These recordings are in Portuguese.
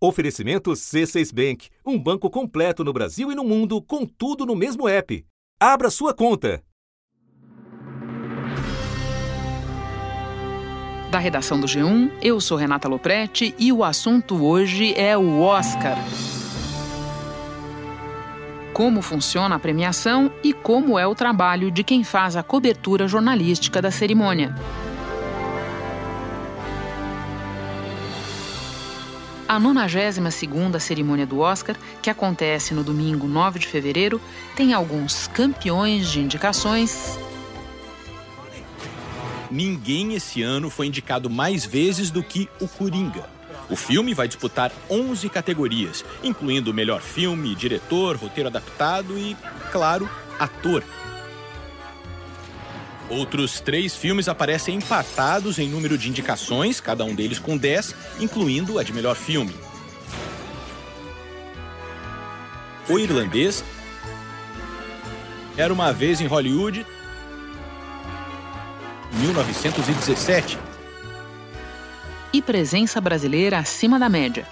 Oferecimento C6 Bank, um banco completo no Brasil e no mundo, com tudo no mesmo app. Abra sua conta. Da redação do G1, eu sou Renata Loprete e o assunto hoje é o Oscar. Como funciona a premiação e como é o trabalho de quem faz a cobertura jornalística da cerimônia. A 92ª cerimônia do Oscar, que acontece no domingo 9 de fevereiro, tem alguns campeões de indicações. Ninguém esse ano foi indicado mais vezes do que o Coringa. O filme vai disputar 11 categorias, incluindo melhor filme, diretor, roteiro adaptado e, claro, ator. Outros três filmes aparecem empatados em número de indicações, cada um deles com 10, incluindo a de melhor filme. O Irlandês, Era uma vez em Hollywood, 1917. E presença brasileira acima da média.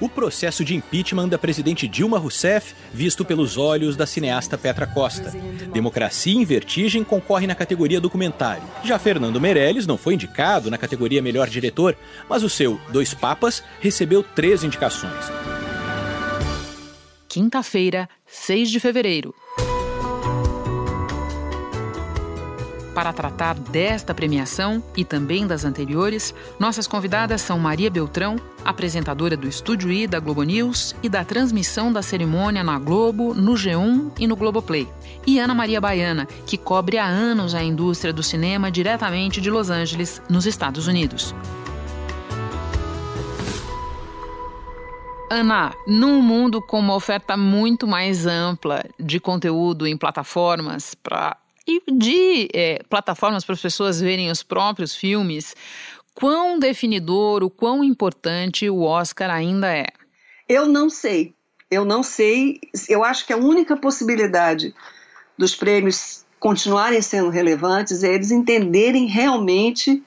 O processo de impeachment da presidente Dilma Rousseff, visto pelos olhos da cineasta Petra Costa. Democracia em Vertigem concorre na categoria documentário. Já Fernando Meirelles não foi indicado na categoria melhor diretor, mas o seu Dois Papas recebeu três indicações. Quinta-feira, 6 de fevereiro. Para tratar desta premiação e também das anteriores, nossas convidadas são Maria Beltrão, apresentadora do Estúdio I da Globo News e da transmissão da cerimônia na Globo, no G1 e no Globoplay, e Ana Maria Baiana, que cobre há anos a indústria do cinema diretamente de Los Angeles, nos Estados Unidos. Ana, num mundo com uma oferta muito mais ampla de conteúdo em plataformas para e de é, plataformas para as pessoas verem os próprios filmes, quão definidor, o quão importante o Oscar ainda é? Eu não sei. Eu não sei. Eu acho que a única possibilidade dos prêmios continuarem sendo relevantes é eles entenderem realmente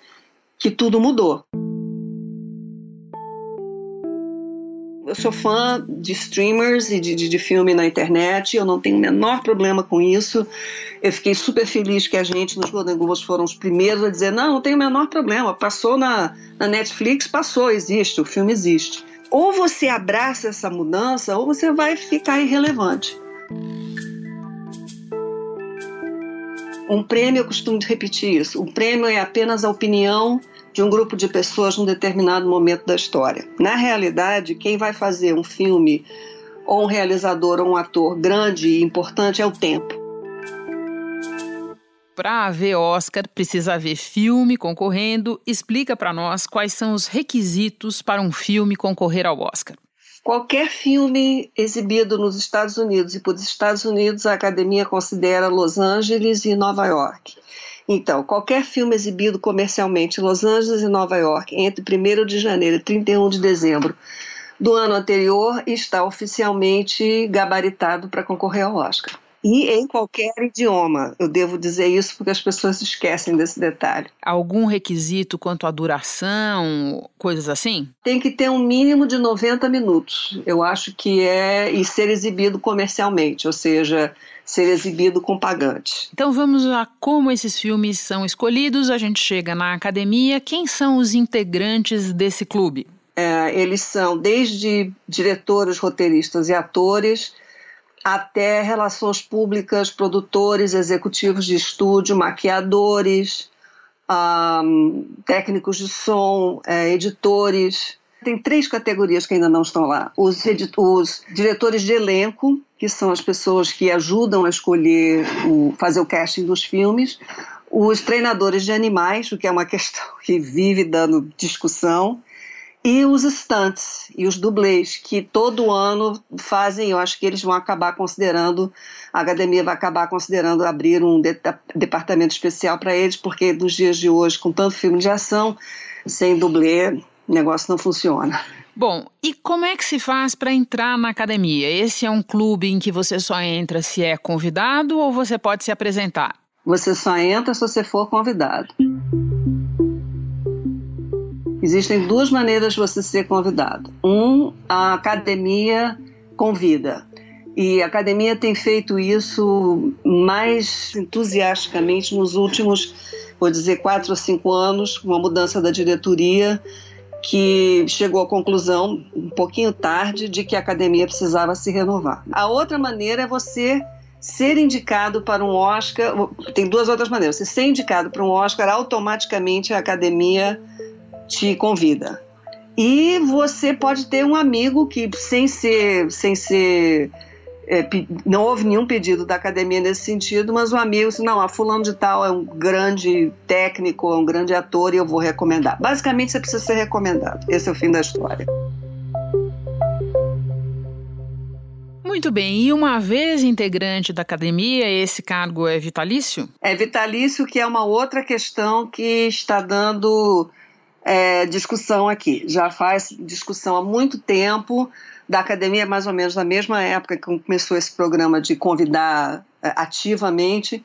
que tudo mudou. Eu sou fã de streamers e de, de, de, filme na internet, eu não tenho o menor problema com isso. Eu fiquei super feliz que a gente nos Golden Globes foram os primeiros a dizer: não, não tem o menor problema, passou na, na Netflix, passou, existe, o filme existe. Ou você abraça essa mudança, ou você vai ficar irrelevante. Um prêmio, eu costumo repetir isso: um prêmio é apenas a opinião de um grupo de pessoas num determinado momento da história. Na realidade, quem vai fazer um filme, ou um realizador, ou um ator grande e importante é o tempo. Para haver Oscar, precisa haver filme concorrendo. Explica para nós quais são os requisitos para um filme concorrer ao Oscar. Qualquer filme exibido nos Estados Unidos, e por Estados Unidos a academia considera Los Angeles e Nova York. Então, qualquer filme exibido comercialmente em Los Angeles e Nova York entre 1 de janeiro e 31 de dezembro do ano anterior está oficialmente gabaritado para concorrer ao Oscar. E em qualquer idioma. Eu devo dizer isso porque as pessoas esquecem desse detalhe. Algum requisito quanto à duração, coisas assim? Tem que ter um mínimo de 90 minutos. Eu acho que é e ser exibido comercialmente, ou seja, ser exibido com pagantes. Então vamos a como esses filmes são escolhidos. A gente chega na academia. Quem são os integrantes desse clube? É, eles são desde diretores, roteiristas e atores, até relações públicas, produtores, executivos de estúdio, maquiadores, um, técnicos de som, é, editores. Tem três categorias que ainda não estão lá: os, os diretores de elenco, que são as pessoas que ajudam a escolher, o, fazer o casting dos filmes, os treinadores de animais, o que é uma questão que vive dando discussão, e os stunts e os dublês, que todo ano fazem, eu acho que eles vão acabar considerando, a academia vai acabar considerando abrir um de, departamento especial para eles, porque nos dias de hoje, com tanto filme de ação, sem dublê, o negócio não funciona. Bom, e como é que se faz para entrar na academia? Esse é um clube em que você só entra se é convidado ou você pode se apresentar? Você só entra se você for convidado. Existem duas maneiras de você ser convidado. Um, a academia convida. E a academia tem feito isso mais entusiasticamente nos últimos, vou dizer, quatro ou cinco anos, com a mudança da diretoria, que chegou à conclusão, um pouquinho tarde, de que a academia precisava se renovar. A outra maneira é você ser indicado para um Oscar. Tem duas outras maneiras. Você ser indicado para um Oscar, automaticamente a academia te convida. E você pode ter um amigo que, sem ser, sem ser é, não houve nenhum pedido da academia nesse sentido, mas o amigo disse, não, a fulano de tal é um grande técnico, é um grande ator e eu vou recomendar. Basicamente, você precisa ser recomendado. Esse é o fim da história. Muito bem, e uma vez integrante da academia, esse cargo é vitalício? É vitalício, que é uma outra questão que está dando é, discussão aqui. Já faz discussão há muito tempo da academia, mais ou menos na mesma época que começou esse programa de convidar é, ativamente,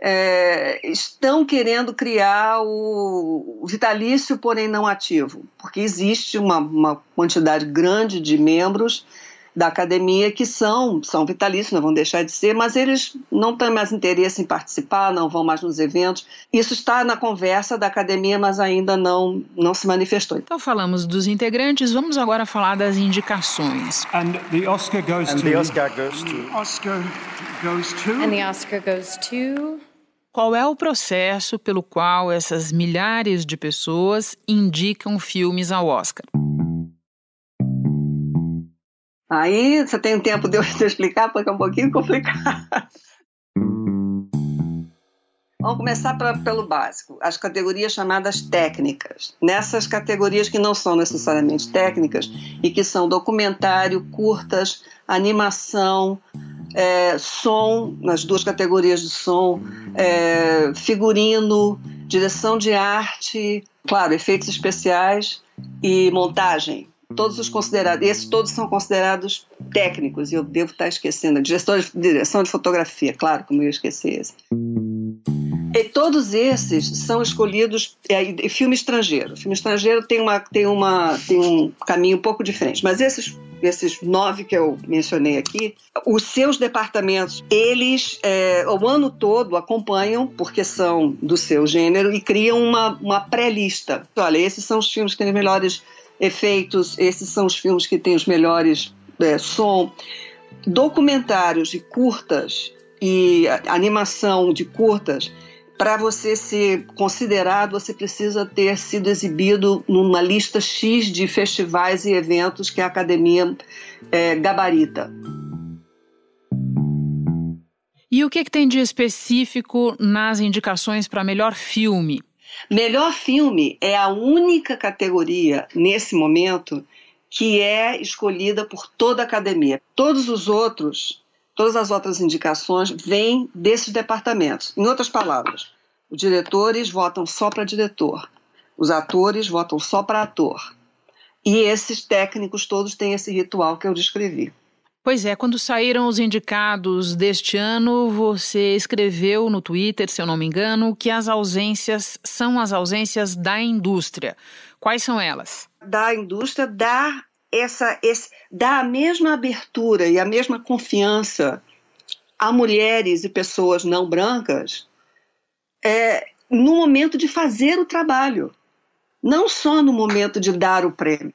é, estão querendo criar o, vitalício, porém não ativo, porque existe uma, uma quantidade grande de membros da academia que são, são vitalícios, não vão deixar de ser, mas eles não têm mais interesse em participar, não vão mais nos eventos. Isso está na conversa da academia, mas ainda não, não se manifestou. Então falamos dos integrantes, vamos agora falar das indicações. And the Oscar goes And to... the Oscar goes to... Oscar goes to... And the Oscar goes to... Qual é o processo pelo qual essas milhares de pessoas indicam filmes ao Oscar? Aí você tem tempo de eu explicar, porque é um pouquinho complicado. Vamos começar pra, pelo básico, as categorias chamadas técnicas. Nessas categorias que não são necessariamente técnicas e que são documentário, curtas, animação, é, som, nas duas categorias de som, é, figurino, direção de arte, claro, efeitos especiais e montagem todos os considerados, esses todos são considerados técnicos, e eu devo estar esquecendo, direção de, direção de fotografia, claro, como eu esqueci esse. E todos esses são escolhidos é, filme estrangeiro. Filme estrangeiro tem, uma, tem, uma, tem um caminho um pouco diferente, mas esses esses nove que eu mencionei aqui, os seus departamentos, eles é, o ano todo acompanham, porque são do seu gênero, e criam uma, uma pré-lista. Olha, esses são os filmes que têm melhores efeitos, esses são os filmes que têm os melhores é, som. Documentários de curtas e animação de curtas, para você ser considerado, você precisa ter sido exibido numa lista X de festivais e eventos que a academia é, gabarita. E o que, que tem de específico nas indicações para melhor filme? Melhor filme é a única categoria nesse momento que é escolhida por toda a academia. Todos os outros, todas as outras indicações vêm desses departamentos. Em outras palavras, os diretores votam só para diretor, os atores votam só para ator. E esses técnicos todos têm esse ritual que eu descrevi. Pois é, quando saíram os indicados deste ano, você escreveu no Twitter, se eu não me engano, que as ausências são as ausências da indústria. Quais são elas? Da indústria dá essa, esse, dá a mesma abertura e a mesma confiança a mulheres e pessoas não brancas é, no momento de fazer o trabalho, não só no momento de dar o prêmio.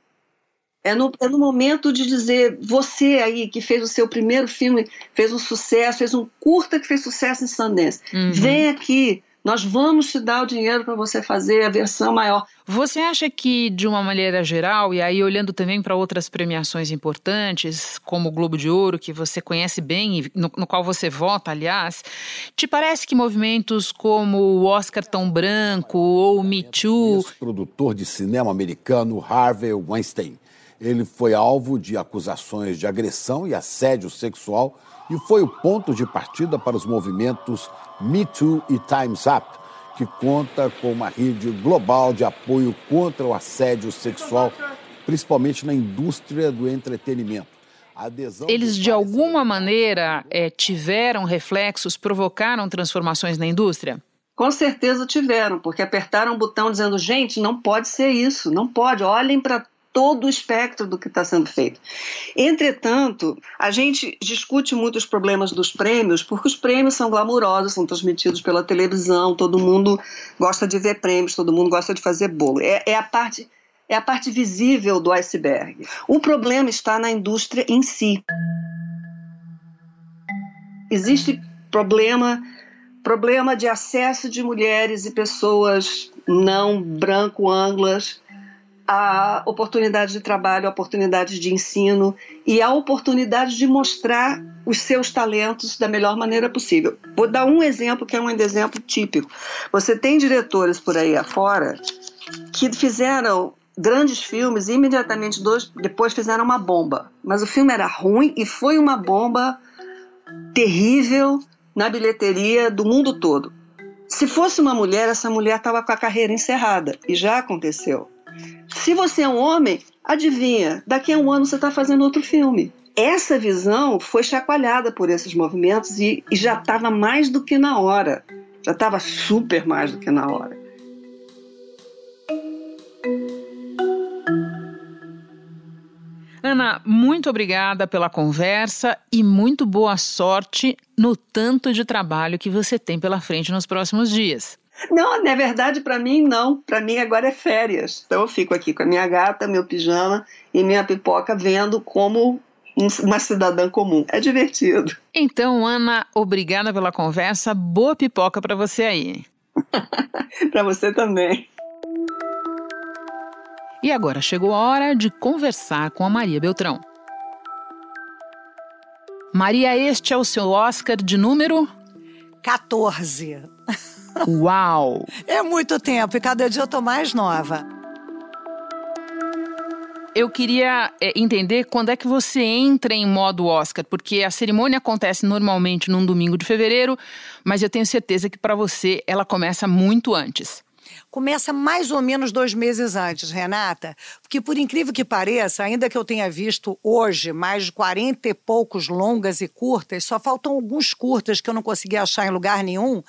É no, é no momento de dizer, você aí que fez o seu primeiro filme, fez um sucesso, fez um curta que fez sucesso em Sundance, uhum. vem aqui, nós vamos te dar o dinheiro para você fazer a versão maior. Você acha que, de uma maneira geral, e aí olhando também para outras premiações importantes, como o Globo de Ouro, que você conhece bem, no, no, qual você vota, aliás, te parece que movimentos como o Oscar Tão Branco ou o Me Too. Produtor de cinema americano Harvey Weinstein ele foi alvo de acusações de agressão e assédio sexual e foi o ponto de partida para os movimentos Me Too e Time's Up, que conta com uma rede global de apoio contra o assédio sexual, principalmente na indústria do entretenimento. Eles, de alguma maneira, é, tiveram reflexos, provocaram transformações na indústria? Com certeza tiveram, porque apertaram o botão dizendo: gente, não pode ser isso, não pode, olhem para todo o espectro do que está sendo feito. Entretanto, a gente discute muito os problemas dos prêmios, porque os prêmios são glamurosos, são transmitidos pela televisão, todo mundo gosta de ver prêmios, todo mundo gosta de fazer bolo. É, é a parte é a parte visível do iceberg. O problema está na indústria em si. Existe problema problema de acesso de mulheres e pessoas não branco-anglas a oportunidade de trabalho, a oportunidade de ensino e a oportunidade de mostrar os seus talentos da melhor maneira possível. Vou dar um exemplo que é um exemplo típico. Você tem diretores por aí afora que fizeram grandes filmes e imediatamente dois, depois fizeram uma bomba. Mas o filme era ruim e foi uma bomba terrível na bilheteria do mundo todo. Se fosse uma mulher, essa mulher estava com a carreira encerrada e já aconteceu. Se você é um homem, adivinha, daqui a um ano você está fazendo outro filme. Essa visão foi chacoalhada por esses movimentos e, e já estava mais do que na hora. Já estava super mais do que na hora. Ana, muito obrigada pela conversa e muito boa sorte no tanto de trabalho que você tem pela frente nos próximos dias. Não, na verdade, para mim, não. Para mim, agora é férias. Então, eu fico aqui com a minha gata, meu pijama e minha pipoca, vendo como uma cidadã comum. É divertido. Então, Ana, obrigada pela conversa. Boa pipoca para você aí. para você também. E agora chegou a hora de conversar com a Maria Beltrão. Maria, este é o seu Oscar de número 14. Uau! É muito tempo e cada dia eu tô mais nova. Eu queria é, entender quando é que você entra em modo Oscar, porque a cerimônia acontece normalmente num domingo de fevereiro, mas eu tenho certeza que para você ela começa muito antes começa mais ou menos dois meses antes, Renata, porque por incrível que pareça, ainda que eu tenha visto hoje mais de 40 e poucos longas e curtas, só faltam alguns curtas que eu não consegui achar em lugar nenhum.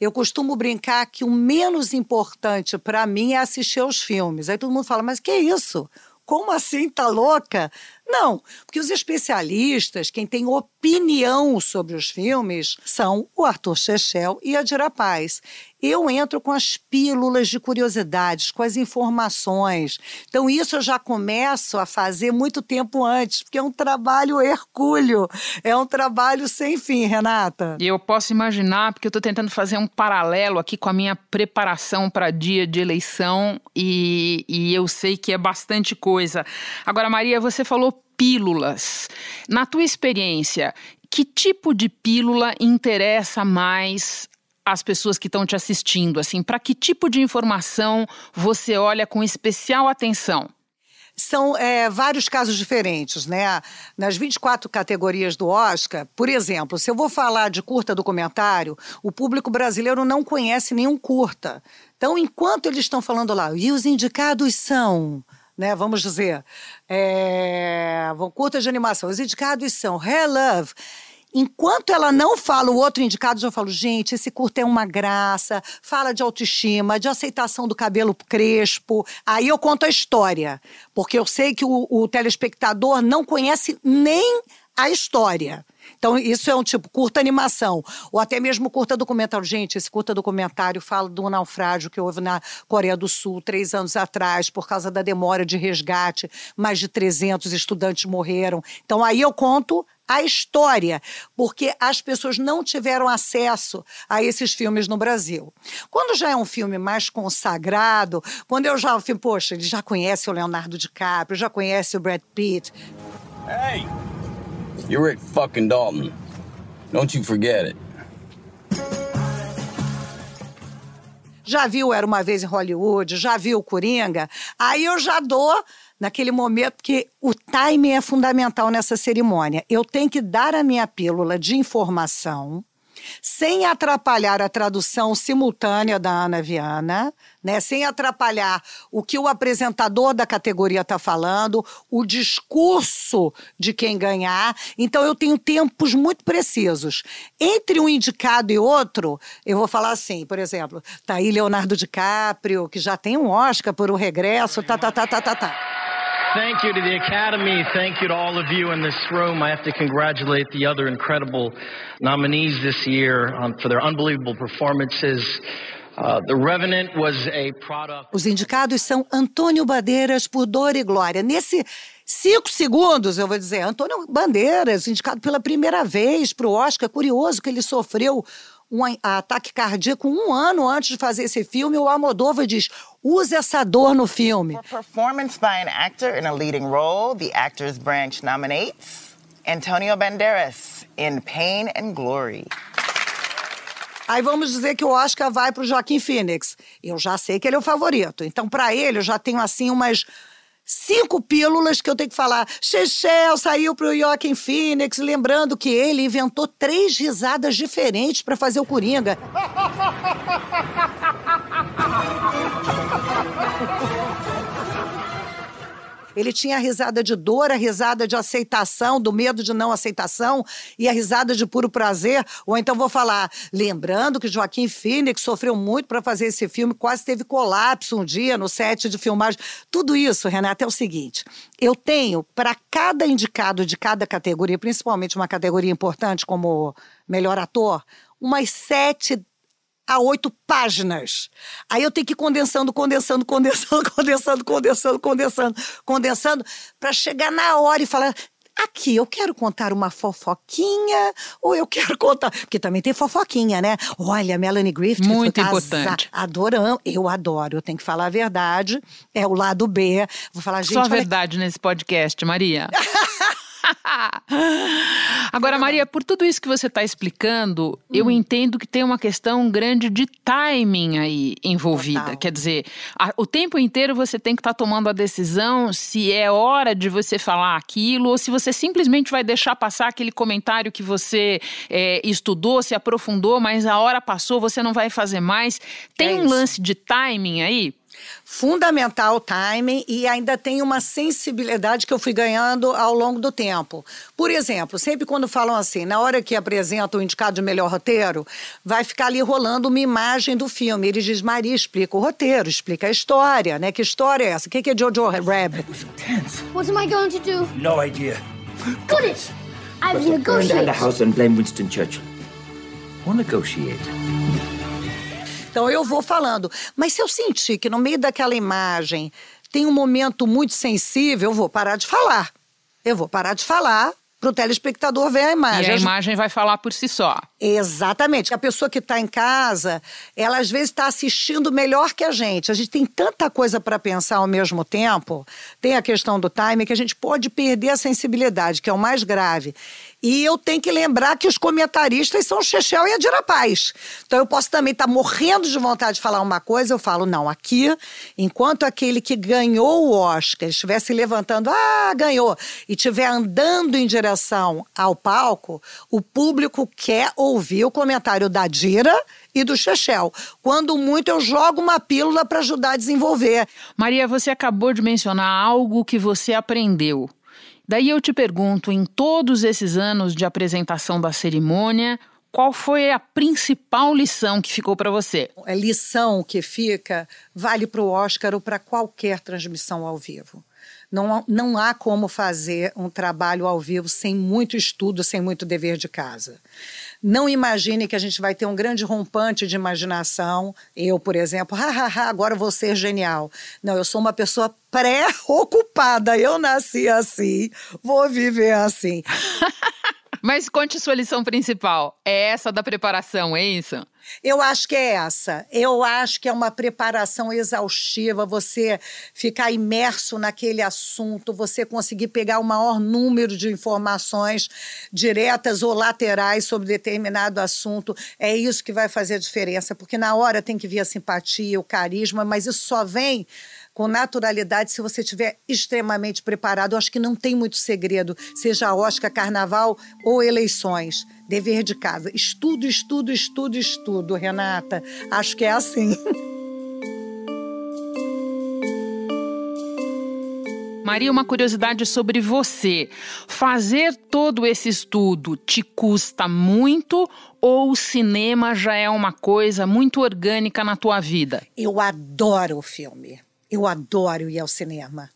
Eu costumo brincar que o menos importante para mim é assistir aos filmes. Aí todo mundo fala, mas que isso? Como assim? Tá louca? Não, porque os especialistas, quem tem opinião sobre os filmes, são o Arthur Chechel e a Dira Paz. Eu entro com as pílulas de curiosidades, com as informações. Então, isso eu já começo a fazer muito tempo antes, porque é um trabalho hercúleo, é um trabalho sem fim, Renata. E eu posso imaginar, porque eu estou tentando fazer um paralelo aqui com a minha preparação para dia de eleição e, e eu sei que é bastante coisa. Agora, Maria, você falou pílulas. Na tua experiência, que tipo de pílula interessa mais as pessoas que estão te assistindo? Assim, para que tipo de informação você olha com especial atenção? São é, vários casos diferentes, né? Nas 24 categorias do Oscar, por exemplo, se eu vou falar de curta documentário, o público brasileiro não conhece nenhum curta. Então, enquanto eles estão falando lá, e os indicados são né? Vamos dizer, é, curta de animação. Os indicados são Hair Love. Enquanto ela não fala o outro indicado, eu falo, gente, esse curto é uma graça, fala de autoestima, de aceitação do cabelo crespo. Aí eu conto a história, porque eu sei que o, o telespectador não conhece nem a história. Então, isso é um tipo curta animação, ou até mesmo curta documentário. Gente, esse curta documentário fala do naufrágio que houve na Coreia do Sul três anos atrás, por causa da demora de resgate. Mais de 300 estudantes morreram. Então, aí eu conto a história, porque as pessoas não tiveram acesso a esses filmes no Brasil. Quando já é um filme mais consagrado, quando eu já, poxa, ele já conhece o Leonardo DiCaprio, já conhece o Brad Pitt. Hey! You're Rick fucking Dalton. Don't you forget it. Já viu Era Uma Vez em Hollywood? Já viu Coringa? Aí eu já dou naquele momento que o timing é fundamental nessa cerimônia. Eu tenho que dar a minha pílula de informação sem atrapalhar a tradução simultânea da Ana Viana, né? Sem atrapalhar o que o apresentador da categoria está falando, o discurso de quem ganhar. Então eu tenho tempos muito precisos. Entre um indicado e outro, eu vou falar assim, por exemplo, tá aí Leonardo DiCaprio, que já tem um Oscar por o regresso, tá, tá, tá, tá, tá, tá. Thank you to the Academy. Thank you to all of you in this room. I have to congratulate the other incredible nominees this year um, for their unbelievable performances. Uh, the Revenant was a product. Os indicados são Antônio Bandeiras por Dor e Glória. Nesse cinco segundos, eu vou dizer, Antônio Bandeiras, indicado pela primeira vez para o Oscar. Curioso que ele sofreu um ataque cardíaco um ano antes de fazer esse filme. O Almodóvar diz: use essa dor no filme. For performance by an actor in a leading role, the Actors Branch nominates Antonio Banderas in Pain and Glory. Aí vamos dizer que o Oscar vai para o Joaquim Phoenix. Eu já sei que ele é o favorito. Então, para ele, eu já tenho assim umas cinco pílulas que eu tenho que falar. Chechel saiu para o Joaquim Phoenix, lembrando que ele inventou três risadas diferentes para fazer o Coringa. Ele tinha a risada de dor, a risada de aceitação, do medo de não aceitação e a risada de puro prazer. Ou então vou falar, lembrando que Joaquim Phoenix sofreu muito para fazer esse filme, quase teve colapso um dia no set de filmagem. Tudo isso, Renata, é o seguinte: eu tenho para cada indicado de cada categoria, principalmente uma categoria importante como melhor ator, umas sete a oito páginas. Aí eu tenho que ir condensando, condensando, condensando, condensando, condensando, condensando, condensando, para chegar na hora e falar. Aqui, eu quero contar uma fofoquinha ou eu quero contar. Porque também tem fofoquinha, né? Olha, Melanie Griffith. Muito importante. Adorando. Eu adoro, eu tenho que falar a verdade. É o lado B. Vou falar, gente. Só a verdade nesse podcast, Maria. Agora, Maria, por tudo isso que você está explicando, hum. eu entendo que tem uma questão grande de timing aí envolvida. Total. Quer dizer, a, o tempo inteiro você tem que estar tá tomando a decisão se é hora de você falar aquilo ou se você simplesmente vai deixar passar aquele comentário que você é, estudou, se aprofundou, mas a hora passou, você não vai fazer mais. Tem é um lance de timing aí? Fundamental o timing e ainda tem uma sensibilidade que eu fui ganhando ao longo do tempo. Por exemplo, sempre quando falam assim, na hora que apresenta o indicado de melhor roteiro, vai ficar ali rolando uma imagem do filme. Ele diz, Maria, explica o roteiro, explica a história, né? Que história é essa? O que é Jojo Rabbit? What am I going to do? No idea. Got it! I've negotiated. Burn down the house and blame Winston Churchill. Or negotiate. Então eu vou falando. Mas se eu sentir que no meio daquela imagem tem um momento muito sensível, eu vou parar de falar. Eu vou parar de falar para o telespectador ver a imagem. E a imagem vai falar por si só. Exatamente. A pessoa que está em casa, ela às vezes está assistindo melhor que a gente. A gente tem tanta coisa para pensar ao mesmo tempo. Tem a questão do time que a gente pode perder a sensibilidade, que é o mais grave. E eu tenho que lembrar que os comentaristas são o Chechel e a Dira Paz. Então eu posso também estar tá morrendo de vontade de falar uma coisa, eu falo, não, aqui, enquanto aquele que ganhou o Oscar estivesse levantando, ah, ganhou, e estiver andando em direção ao palco, o público quer ouvir o comentário da Dira e do Chechel. Quando muito, eu jogo uma pílula para ajudar a desenvolver. Maria, você acabou de mencionar algo que você aprendeu. Daí eu te pergunto, em todos esses anos de apresentação da cerimônia, qual foi a principal lição que ficou para você? A lição que fica vale para o Oscar ou para qualquer transmissão ao vivo. Não, não há como fazer um trabalho ao vivo sem muito estudo, sem muito dever de casa. Não imagine que a gente vai ter um grande rompante de imaginação. Eu, por exemplo, hahaha, agora vou ser genial. Não, eu sou uma pessoa pré-ocupada. Eu nasci assim, vou viver assim. Mas conte sua lição principal. É essa da preparação, é isso? Eu acho que é essa. Eu acho que é uma preparação exaustiva, você ficar imerso naquele assunto, você conseguir pegar o maior número de informações diretas ou laterais sobre determinado assunto. É isso que vai fazer a diferença, porque na hora tem que vir a simpatia, o carisma, mas isso só vem com naturalidade se você estiver extremamente preparado. Eu acho que não tem muito segredo, seja Oscar, Carnaval ou eleições. Dever de casa. Estudo, estudo, estudo, estudo, Renata. Acho que é assim. Maria, uma curiosidade sobre você. Fazer todo esse estudo te custa muito ou o cinema já é uma coisa muito orgânica na tua vida? Eu adoro o filme. Eu adoro ir ao cinema.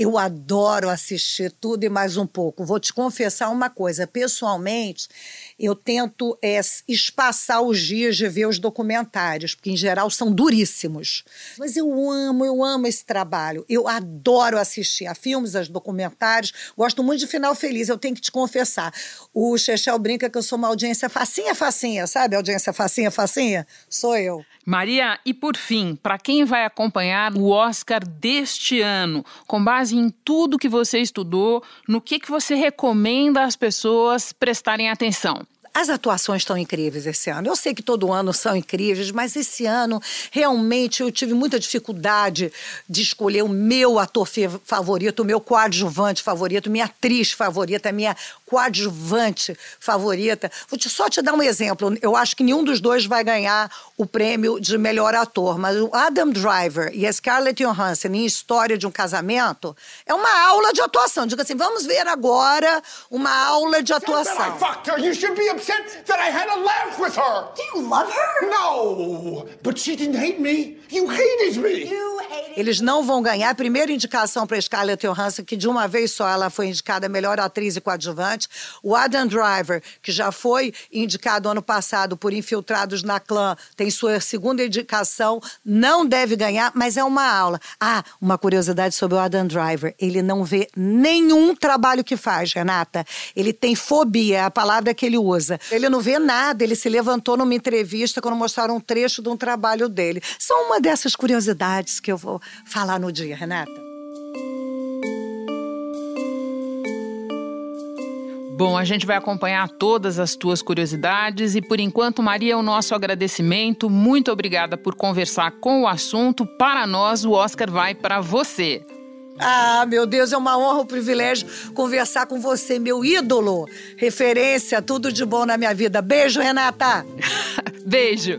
Eu adoro assistir tudo e mais um pouco. Vou te confessar uma coisa: pessoalmente, eu tento é, espaçar os dias de ver os documentários, porque em geral são duríssimos. Mas eu amo, eu amo esse trabalho. Eu adoro assistir a filmes, a documentários. Gosto muito de Final Feliz, eu tenho que te confessar. O Chechel brinca que eu sou uma audiência facinha, facinha, sabe? Audiência facinha, facinha? Sou eu. Maria, e por fim, para quem vai acompanhar o Oscar deste ano, com base em tudo que você estudou, no que, que você recomenda às pessoas prestarem atenção? As atuações estão incríveis esse ano. Eu sei que todo ano são incríveis, mas esse ano realmente eu tive muita dificuldade de escolher o meu ator favorito, o meu coadjuvante favorito, minha atriz favorita, minha coadjuvante favorita. Vou te, só te dar um exemplo. Eu acho que nenhum dos dois vai ganhar o prêmio de melhor ator, mas o Adam Driver e a Scarlett Johansson em História de um Casamento é uma aula de atuação. Diga assim, vamos ver agora uma aula de atuação. Upset that I had a laugh with her. Do you love her? No, but she didn't hate me. You hated me. You hated Eles não vão ganhar. Primeira indicação para Scarlett Johansson, que de uma vez só ela foi indicada melhor atriz e coadjuvante. O Adam Driver, que já foi indicado ano passado por Infiltrados na Clã, tem sua segunda indicação, não deve ganhar, mas é uma aula. Ah, uma curiosidade sobre o Adam Driver. Ele não vê nenhum trabalho que faz, Renata. Ele tem fobia, é a palavra que ele usa. Ele não vê nada, ele se levantou numa entrevista quando mostraram um trecho de um trabalho dele. São uma dessas curiosidades que eu vou falar no dia, Renata. Bom, a gente vai acompanhar todas as tuas curiosidades e, por enquanto, Maria, o nosso agradecimento. Muito obrigada por conversar com o assunto. Para nós, o Oscar vai para você. Ah, meu Deus, é uma honra, um privilégio conversar com você, meu ídolo. Referência, tudo de bom na minha vida. Beijo, Renata. Beijo.